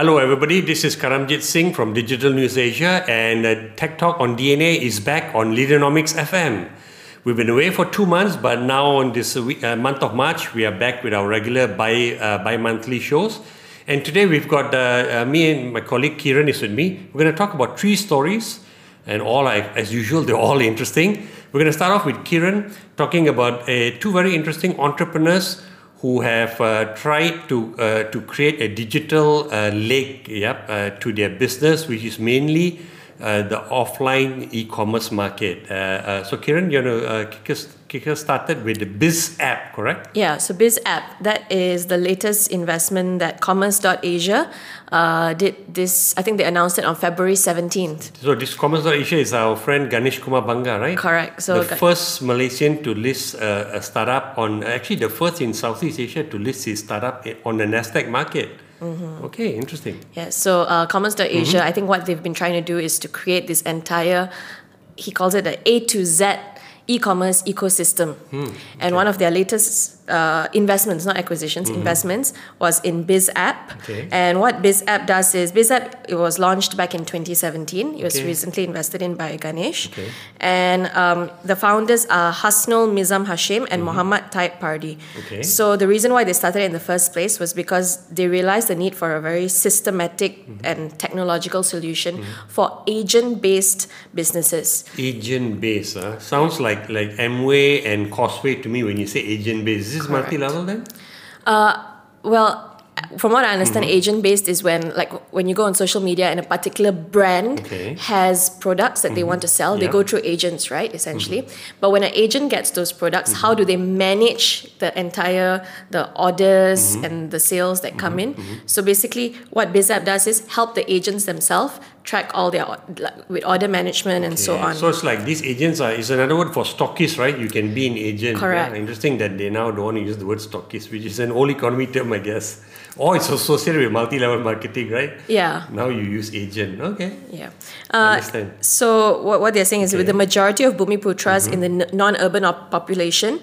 Hello, everybody. This is Karamjit Singh from Digital News Asia, and uh, Tech Talk on DNA is back on Leaderonomics FM. We've been away for two months, but now on this week, uh, month of March, we are back with our regular bi uh, bi-monthly shows. And today we've got uh, uh, me and my colleague Kiran is with me. We're going to talk about three stories, and all like, as usual, they're all interesting. We're going to start off with Kiran talking about two very interesting entrepreneurs who have uh, tried to uh, to create a digital uh, leg yep, uh, to their business, which is mainly uh, the offline e-commerce market. Uh, uh, so, Kiran, you know, uh, kick, us, kick us started with the BizApp, correct? Yeah, so BizApp, that is the latest investment that Commerce.asia uh, did this, I think they announced it on February 17th. So, this Commerce.asia is our friend Ganesh Kumar Bangah, right? Correct. So the first Malaysian to list uh, a startup on, actually, the first in Southeast Asia to list his startup on the NASDAQ market. Mm-hmm. Okay, interesting. Yeah, so uh, Commerce.asia, mm-hmm. I think what they've been trying to do is to create this entire, he calls it the A to Z e-commerce ecosystem. Mm, okay. And one of their latest uh, investments, not acquisitions, mm-hmm. investments, was in BizApp. Okay. And what BizApp does is BizApp it was launched back in 2017. It was okay. recently invested in by Ganesh. Okay. And um, the founders are Hasnul Mizam Hashim and mm-hmm. Muhammad Taib Pardi. Okay. So the reason why they started in the first place was because they realized the need for a very systematic mm-hmm. and technological solution mm-hmm. for agent-based businesses. Agent-based, uh, sounds like like Amway and Cosway to me when you say agent-based this multi-level then? Uh, well, from what I understand, mm-hmm. agent based is when like when you go on social media and a particular brand okay. has products that mm-hmm. they want to sell, yeah. they go through agents, right? Essentially. Mm-hmm. But when an agent gets those products, how do they manage the entire the orders mm-hmm. and the sales that come mm-hmm. in? Mm-hmm. So basically what BizApp does is help the agents themselves track all their like, with order management and so on. So it's like these agents are is another word for stockist, right? You can be an agent. Correct. Yeah, interesting that they now don't want to use the word stockist, which is an old economy term, I guess. Or it's associated with multi-level marketing, right? Yeah. Now you use agent. Okay. Yeah. Uh, Understand. So what, what they're saying is okay. with the majority of Bumiputras mm-hmm. in the non-urban population,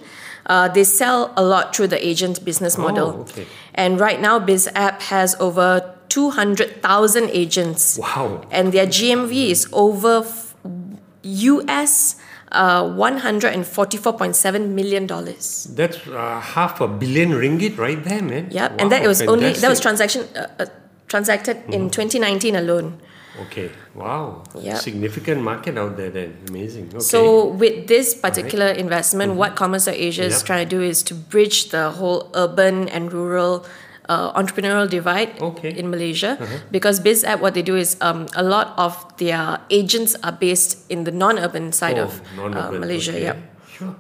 uh, they sell a lot through the agent business model. Oh, okay. And right now, BizApp has over 200,000 agents. Wow. And their GMV is over US uh, $144.7 million. That's uh, half a billion ringgit right there, man. Yep. Wow, and that was fantastic. only, that was transaction, uh, uh transacted mm-hmm. in 2019 alone. Okay. Wow. Yeah. Significant market out there then. Amazing. Okay. So with this particular right. investment, mm-hmm. what Commerce.asia is yep. trying to do is to bridge the whole urban and rural uh, entrepreneurial divide okay. in Malaysia uh-huh. because BizApp what they do is um, a lot of their agents are based in the non-urban side oh, of uh, Malaysia. Okay. Yeah. Sure.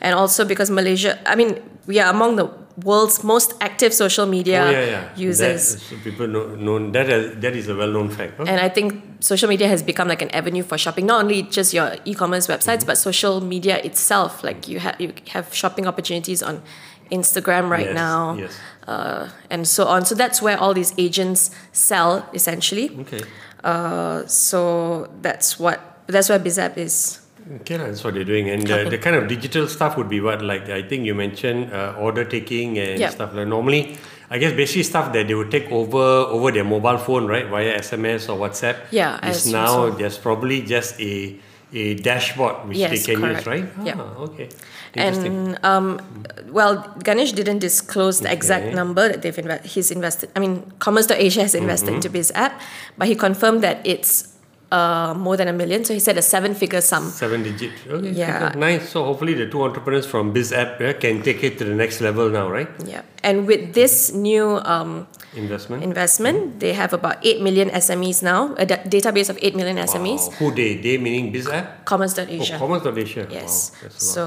And also because Malaysia, I mean, we are among the world's most active social media oh, yeah, yeah. users. That, people know, know that, is, that is a well-known fact. Huh? And I think social media has become like an avenue for shopping. Not only just your e-commerce websites, mm-hmm. but social media itself. Like you have you have shopping opportunities on Instagram right yes, now, yes. uh, and so on. So that's where all these agents sell essentially. Okay. Uh, so that's what that's where BizApp is. Okay, that's what they're doing, and uh, the kind of digital stuff would be what, like I think you mentioned uh, order taking and yep. stuff like normally. I guess basically stuff that they would take over over their mobile phone, right, via SMS or WhatsApp. Yeah, is now so. there's probably just a a dashboard which yes, they can correct. use, right? Yeah. Ah, okay. And um, well, Ganesh didn't disclose the okay. exact number that they've invested. He's invested. I mean, Commerce.asia has invested mm-hmm. into BizApp, but he confirmed that it's uh, more than a million. So he said a seven-figure sum. Seven digit. Okay. Yeah. Nice. So hopefully the two entrepreneurs from BizApp yeah, can take it to the next level now, right? Yeah. And with this new um, investment, investment, mm-hmm. they have about eight million SMEs now. A d- database of eight million SMEs. Wow. Who they? They meaning BizApp. Commerce.asia. Oh, Commerce.asia. Yes. Wow, so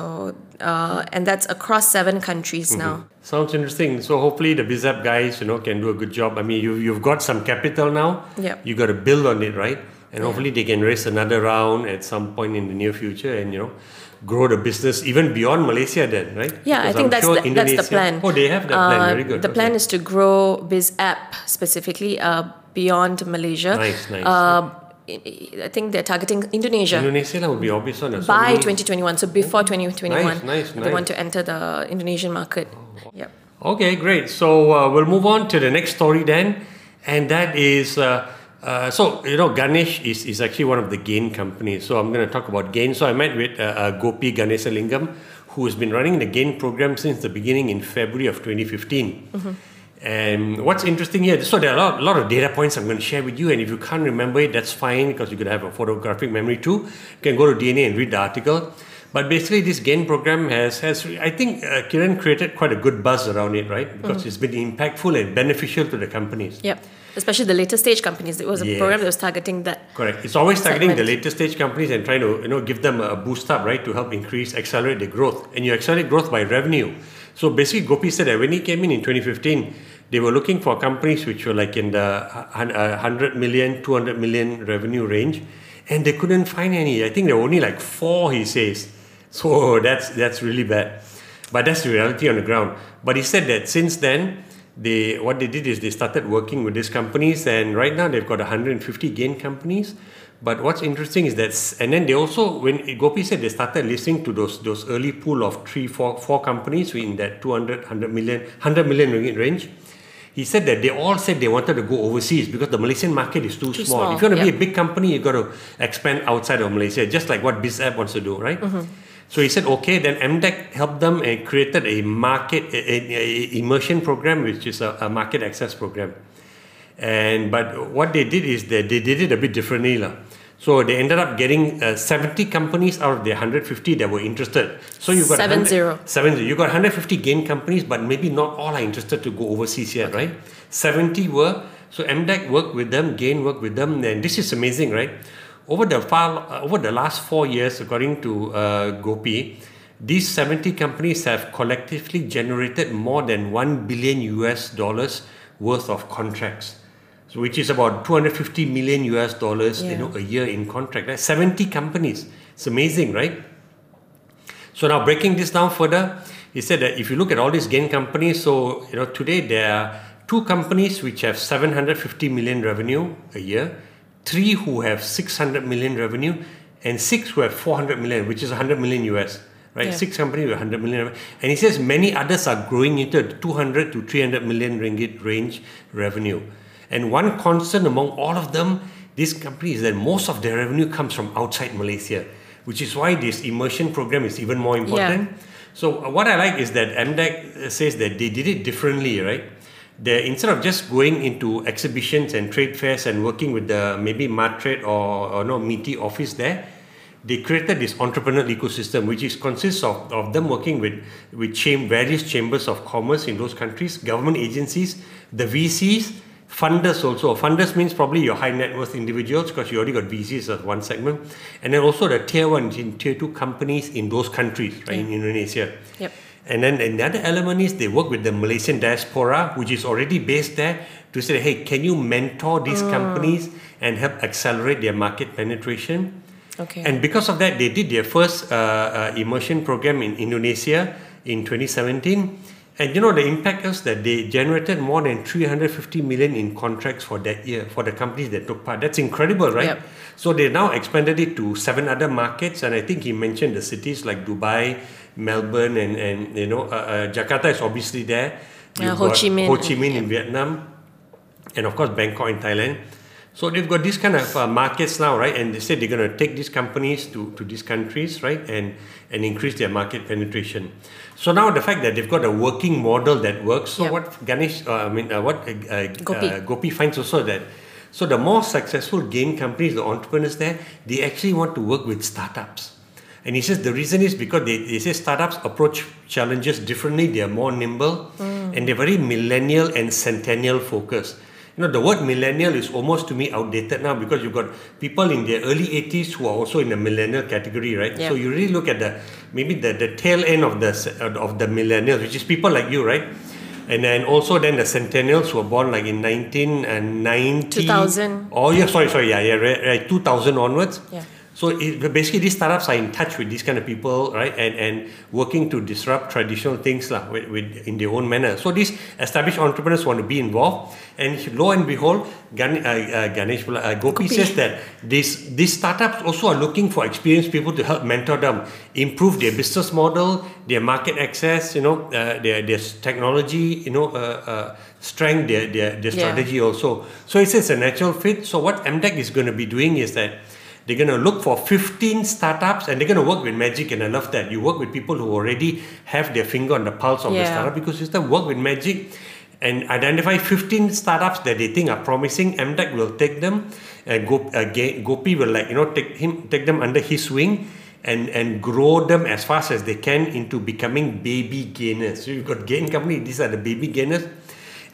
uh, and that's across seven countries mm-hmm. now. Sounds interesting. So hopefully the BizApp guys, you know, can do a good job. I mean, you you've got some capital now. Yeah. You got to build on it, right? And hopefully they can raise another round at some point in the near future and you know grow the business even beyond Malaysia then right yeah because I think I'm that's, sure the, that's the plan oh they have that uh, plan very good the okay. plan is to grow BizApp specifically uh, beyond Malaysia nice nice uh, I think they're targeting Indonesia. Indonesia would be obvious one. By 2021, so before 2021, nice, nice, they want to enter the Indonesian market. Oh. Yep. Okay, great. So uh, we'll move on to the next story then. and that is. Uh, so you know Ganesh is, is actually one of the Gain companies. So I'm going to talk about Gain. So I met with uh, uh, Gopi Ganesalingam, who has been running the Gain program since the beginning in February of 2015. Mm-hmm. And what's interesting here, so there are a lot, lot of data points I'm going to share with you. And if you can't remember it, that's fine because you could have a photographic memory too. You can go to DNA and read the article. But basically, this GAIN program has, has I think, uh, Kiran created quite a good buzz around it, right? Because Mm-hmm. it's been impactful and beneficial to the companies. Yep. Especially the later stage companies. It was a Yes. program that was targeting that. Correct. It's always targeting the later stage companies and trying to you know give them a boost up, right, to help increase, accelerate their growth. And you accelerate growth by revenue. So basically, Gopi said that when he came in in 2015, they were looking for companies which were like in the uh, 100 million, 200 million revenue range, and they couldn't find any. I think there were only like four, he says. So that's that's really bad. But that's the reality on the ground. But he said that since then, they what they did is they started working with these companies, and right now they've got 150 gain companies. But what's interesting is that, and then they also, when Gopi said they started listening to those those early pool of three, four, four companies in that 200, 100 million, 100 million ringgit range. He said that they all said they wanted to go overseas because the Malaysian market is too, Too small. small, If you want to be a big company, you've got to expand outside of Malaysia, just like what BizApp wants to do, right? Mm-hmm. So he said, okay, then MDEC helped them and created a market a, a- immersion program, which is a, a market access program. And but what they did is that they did it a bit differently, lah. So they ended up getting uh, 70 companies out of the 150 that were interested. So you got Seven 100 zero. Seven zero. You got 150 gain companies, but maybe not all are interested to go overseas yet, right? 70 were. So MDEC worked with them, Gain worked with them, and this is amazing, right? Over the far, uh, over the last four years, according to uh, Gopi, these 70 companies have collectively generated more than 1 billion US dollars worth of contracts. So which is about 250 million US dollars, you know, a year in contract. Right? 70 companies. It's amazing, right? So now breaking this down further, he said that if you look at all these gain companies, so you know today there are two companies which have 750 million revenue a year, three who have 600 million revenue, and six who have 400 million, which is 100 million US. Right, Yeah. six companies with 100 million, and he says many others are growing into the 200 to 300 million ringgit range revenue. And one constant among all of them, these companies, that most of their revenue comes from outside Malaysia, which is why this immersion program is even more important. So uh, what I like is that MDEC says that they did it differently, right? They instead of just going into exhibitions and trade fairs and working with the maybe Matrade or, or no MITI office there, they created this entrepreneurial ecosystem, which is consists of, of them working with with cham- various chambers of commerce in those countries, government agencies, the VCs, funders also. Funders means probably your high net worth individuals because you already got VCs as one segment, and then also the tier one, tier two companies in those countries, right, in Indonesia. Yep. And then another element is they work with the Malaysian diaspora, which is already based there, to say, hey, can you mentor these companies and help accelerate their market penetration? Okay. And because of that, they did their first uh, uh, immersion program in Indonesia in 2017. And you know, the impact is that they generated more than 350 million in contracts for that year for the companies that took part. That's incredible, right? Yep. So they now expanded it to seven other markets, and I think he mentioned the cities like Dubai, Melbourne, and and you know, uh, uh, Jakarta is obviously there. You've Ho Chi Minh Ho Chi and- Minh in Vietnam, and of course Bangkok in Thailand. So they've got these kind of uh, markets now, right? And they said they're going to take these companies to, to these countries, right? And and increase their market penetration. So now the fact that they've got a working model that works. So Yep. what Ganesh, uh, I mean, uh, what uh, uh, Gopi. uh, Gopi finds also that. So the more successful Gain companies, the entrepreneurs there, they actually want to work with startups. And he says the reason is because they, they say startups approach challenges differently, they are more nimble, mm. and they're very millennial and centennial focused. You know, the word millennial is almost to me outdated now because you've got people in their early 80s who are also in the millennial category, right? Yeah. So you really look at the maybe the, the tail end of the of the millennials, which is people like you, right? And then also then the centennials who were born like in 1990. 2000. Oh yeah, sorry, sorry, yeah, yeah, right, right 2000 onwards. Yeah. So it, basically, these startups are in touch with these kind of people, right, and and working to disrupt traditional things lah, with, with in their own manner. So these established entrepreneurs want to be involved, and lo and behold, Gan, uh, uh, Ganesh uh, Gopi, Gopi. says that these these startups also are looking for experienced people to help mentor them, improve their business model, their market access, you know, uh, their their technology, you know, uh, uh, strength, their their, their Yeah. strategy also. So it's it's a natural fit. So what MDEC is going to be doing is that they're going to look for 15 startups and they're going to work with Magic. And I love that. You work with people who already have their finger on the pulse of the startup because you start work with Magic and identify 15 startups that they think are promising. MDEC will take them. Uh, Gop, uh, Gopi will like, you know, take him, take them under his wing and, and grow them as fast as they can into becoming baby gainers. So you've got gain company, these are the baby gainers.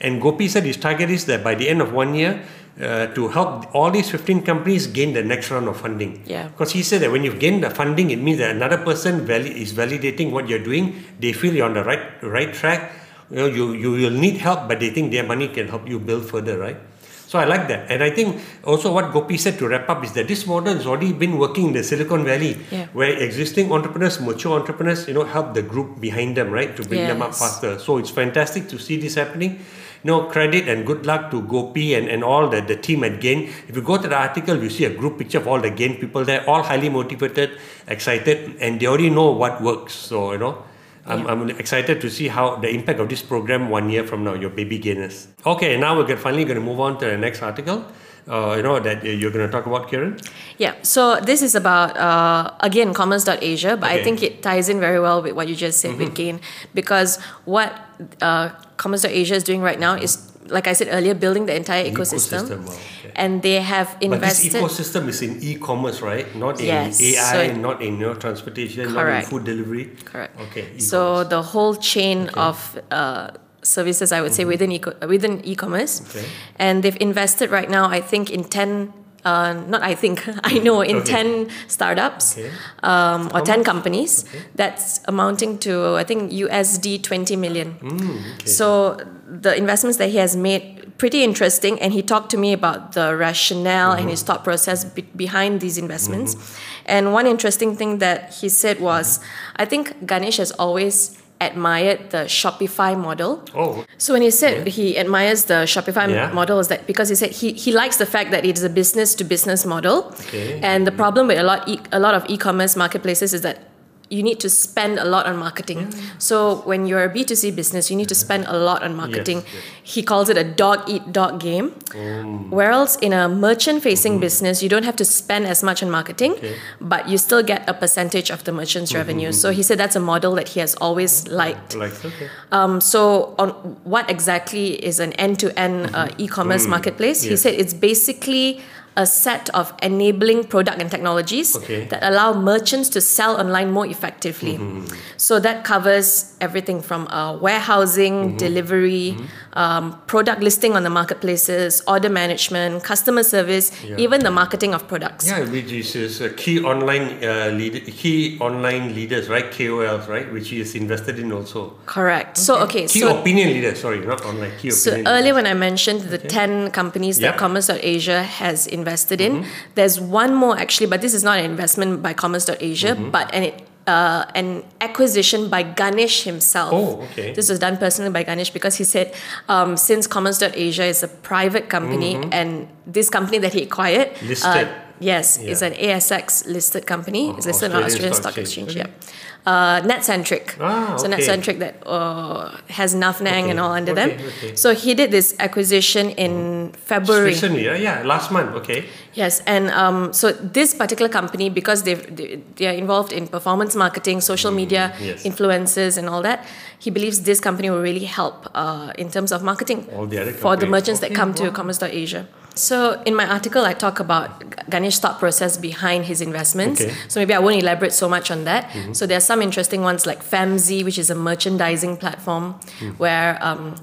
And Gopi said his target is that by the end of one year, uh, to help all these 15 companies gain the next round of funding. Yeah. Because he said that when you've gained the funding, it means that another person vali- is validating what you're doing. They feel you're on the right right track. You know, you, you will need help, but they think their money can help you build further, right? So I like that. And I think also what Gopi said to wrap up is that this model has already been working in the Silicon Valley, Yeah. where existing entrepreneurs, mature entrepreneurs, you know, help the group behind them, right, to bring them up faster. So it's fantastic to see this happening. No credit and good luck to Gopi and, and all the, the team at Gain. If you go to the article, you see a group picture of all the Gain people there, all highly motivated, excited, and they already know what works. So, you know, I'm, I'm excited to see how the impact of this program one year from now, your baby gainers. Okay, now we're finally going to move on to the next article. Uh, you know, that you're going to talk about, Kiran? Yeah, so this is about, uh, again, commerce.asia, but Okay. I think it ties in very well with what you just said with Gain, because what uh, commerce.asia is doing right now is, like I said earlier, building the entire ecosystem. Ecosystem, wow, okay. And they have invested. But this ecosystem is in e-commerce, right? Not in Yes, AI, so it- not in transportation, not in Correct. food delivery. Correct. Okay. So e-commerce. the whole chain of uh, services, I would say, within eco- within e-commerce, Mm-hmm. Okay. and they've invested right now, I think, in ten. Uh, not I think I know in Okay. ten startups Okay. um, or ten companies. Okay. That's amounting to I think USD twenty million. Mm. So the investments that he has made pretty interesting, and he talked to me about the rationale and Mm-hmm. his thought process be- behind these investments. And one interesting thing that he said was, I think Ganesh has always admired the Shopify model. oh, So when he said he admires the Shopify Yeah. model, is that because he said he, he likes the fact that it is a business to business model, Okay. and the problem with a lot e- a lot of e-commerce marketplaces is that you need to spend a lot on marketing. So when you're a B2C business, you need to spend a lot on marketing. yes. He calls it a dog eat dog game. Whereas in a merchant facing business, you don't have to spend as much on marketing, Okay. but you still get a percentage of the merchant's revenue. So he said that's a model that he has always liked. like okay. Um, so, on what exactly is an end-to-end uh, e-commerce marketplace? He Mm-hmm. Mm. Yes. said it's basically a set of enabling product and technologies Okay. that allow merchants to sell online more effectively. Mm-hmm. So that covers everything from uh, warehousing, Mm-hmm. delivery, um, product listing on the marketplaces, order management, customer service, Yeah. even the marketing of products. Yeah, which is, is a key online uh, lead, key online leaders, right? KOLs, right? Which he is invested in also. Correct. So okay, Key so opinion leaders, sorry, not online. Key So opinion earlier, leaders. when I mentioned the ten companies that Yeah. Mm-hmm. Commerce.asia has invested in, there's one more actually, but this is not an investment by Commerce.asia, Mm-hmm. but an uh, an acquisition by Ganesh himself. Oh, okay. This was done personally by Ganesh because he said um, since Commerce.asia is a private company and this company that he acquired, Mm-hmm. Listed. Yes, Yeah. is an ASX listed company. Oh, it's listed on Australian Australian Stock Stock Exchange. Exchange. Yeah. Uh, Netccentric. Ah, so okay. Netccentric that uh, has Nuffnang and all under okay, them. okay. So he did this acquisition in February. Recently, yeah, yeah, last month, okay. Yes, and um, so this particular company, because they've, they they are involved in performance marketing, social media, Mm, yes. influencers, and all that, he believes this company will really help uh, in terms of marketing the for the merchants that Okay, come to wow. Commerce.asia. So in my article, I talk about Ganesh's thought process behind his investments. Okay. Mm-hmm. So maybe I won't elaborate so much on that. So there are some interesting ones like Famzy, which is a merchandising platform Mm. where. Um,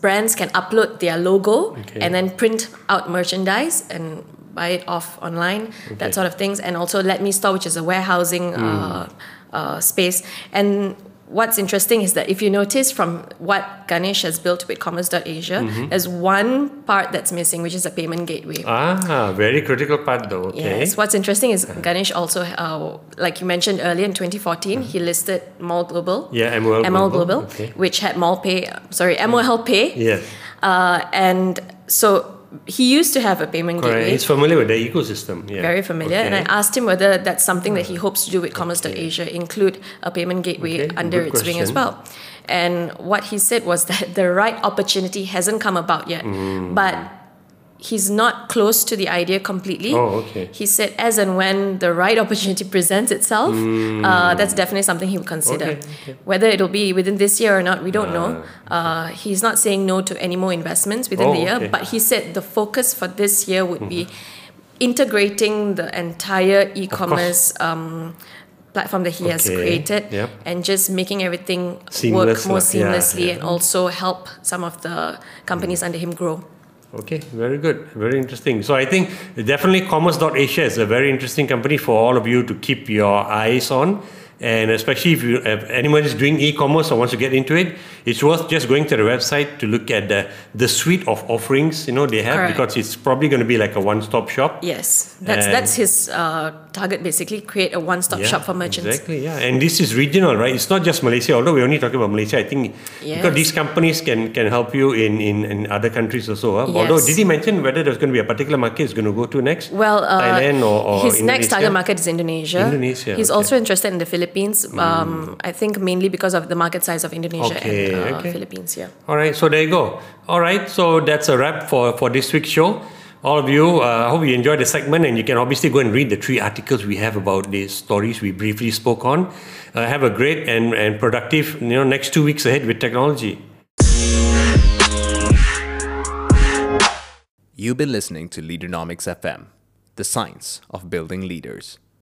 brands can upload their logo Okay. and then print out merchandise and buy it off online, Okay. that sort of things. And also Let Me Store, which is a warehousing uh, uh, space. And what's interesting is that if you notice from what Ganesh has built with Commerce.Asia, Mm-hmm. there's one part that's missing, which is a payment gateway. Ah, very critical part though. Okay. Yes. What's interesting is Ganesh also, uh, like you mentioned earlier in 2014, he listed MOL Global. Yeah, MOL ML Global, Global, okay. which had MOL Pay, sorry, MOL Pay. Yes. Uh, and so he used to have a payment Correct. gateway. He's familiar with the ecosystem. Yeah. Very familiar, and I asked him whether that's something that he hopes to do with Commerce.Asia, include a payment gateway Okay, under good its wing as well. And what he said was that the right opportunity hasn't come about yet, Mm. but he's not close to the idea completely. Oh, okay. He said, as and when the right opportunity presents itself, uh, that's definitely something he would consider. Mm. Okay, okay. Whether it'll be within this year or not, we don't know. Uh, he's not saying no to any more investments within Oh, the year, okay. but he said the focus for this year would be integrating the entire e-commerce um, platform that he has created yep. and just making everything Seamless work more lah, yeah, seamlessly yeah. and also help some of the companies under him grow. Okay, very good, very interesting. So I think definitely Commerce.Asia is a very interesting company for all of you to keep your eyes on. And especially if you if anyone is doing e-commerce or wants to get into it, it's worth just going to the website to look at the the suite of offerings you know they have Correct. because it's probably going to be like a one-stop shop. Yes, that's And- that's his uh, target basically. Create a one-stop shop for merchants. Exactly, yeah. And this is regional, right? It's not just Malaysia, although we're only talking about Malaysia. I think because these companies can can help you in, in, in other countries also. Huh? Although, did he mention whether there's going to be a particular market he's going to go to next? Well, uh, Thailand or, or his next target market is Indonesia. Indonesia, He's okay. also interested in the Philippines. Um, I think mainly because of the market size of Indonesia Okay, and uh, okay. Philippines. Yeah. All right, so there you go. All right, so that's a wrap for, for this week's show. All of you, uh, I hope you enjoyed the segment, and you can obviously go and read the three articles we have about the stories we briefly spoke on. Uh, have a great and, and productive you know next two weeks ahead with technology. You've been listening to Leaderonomics FM, the science of building leaders.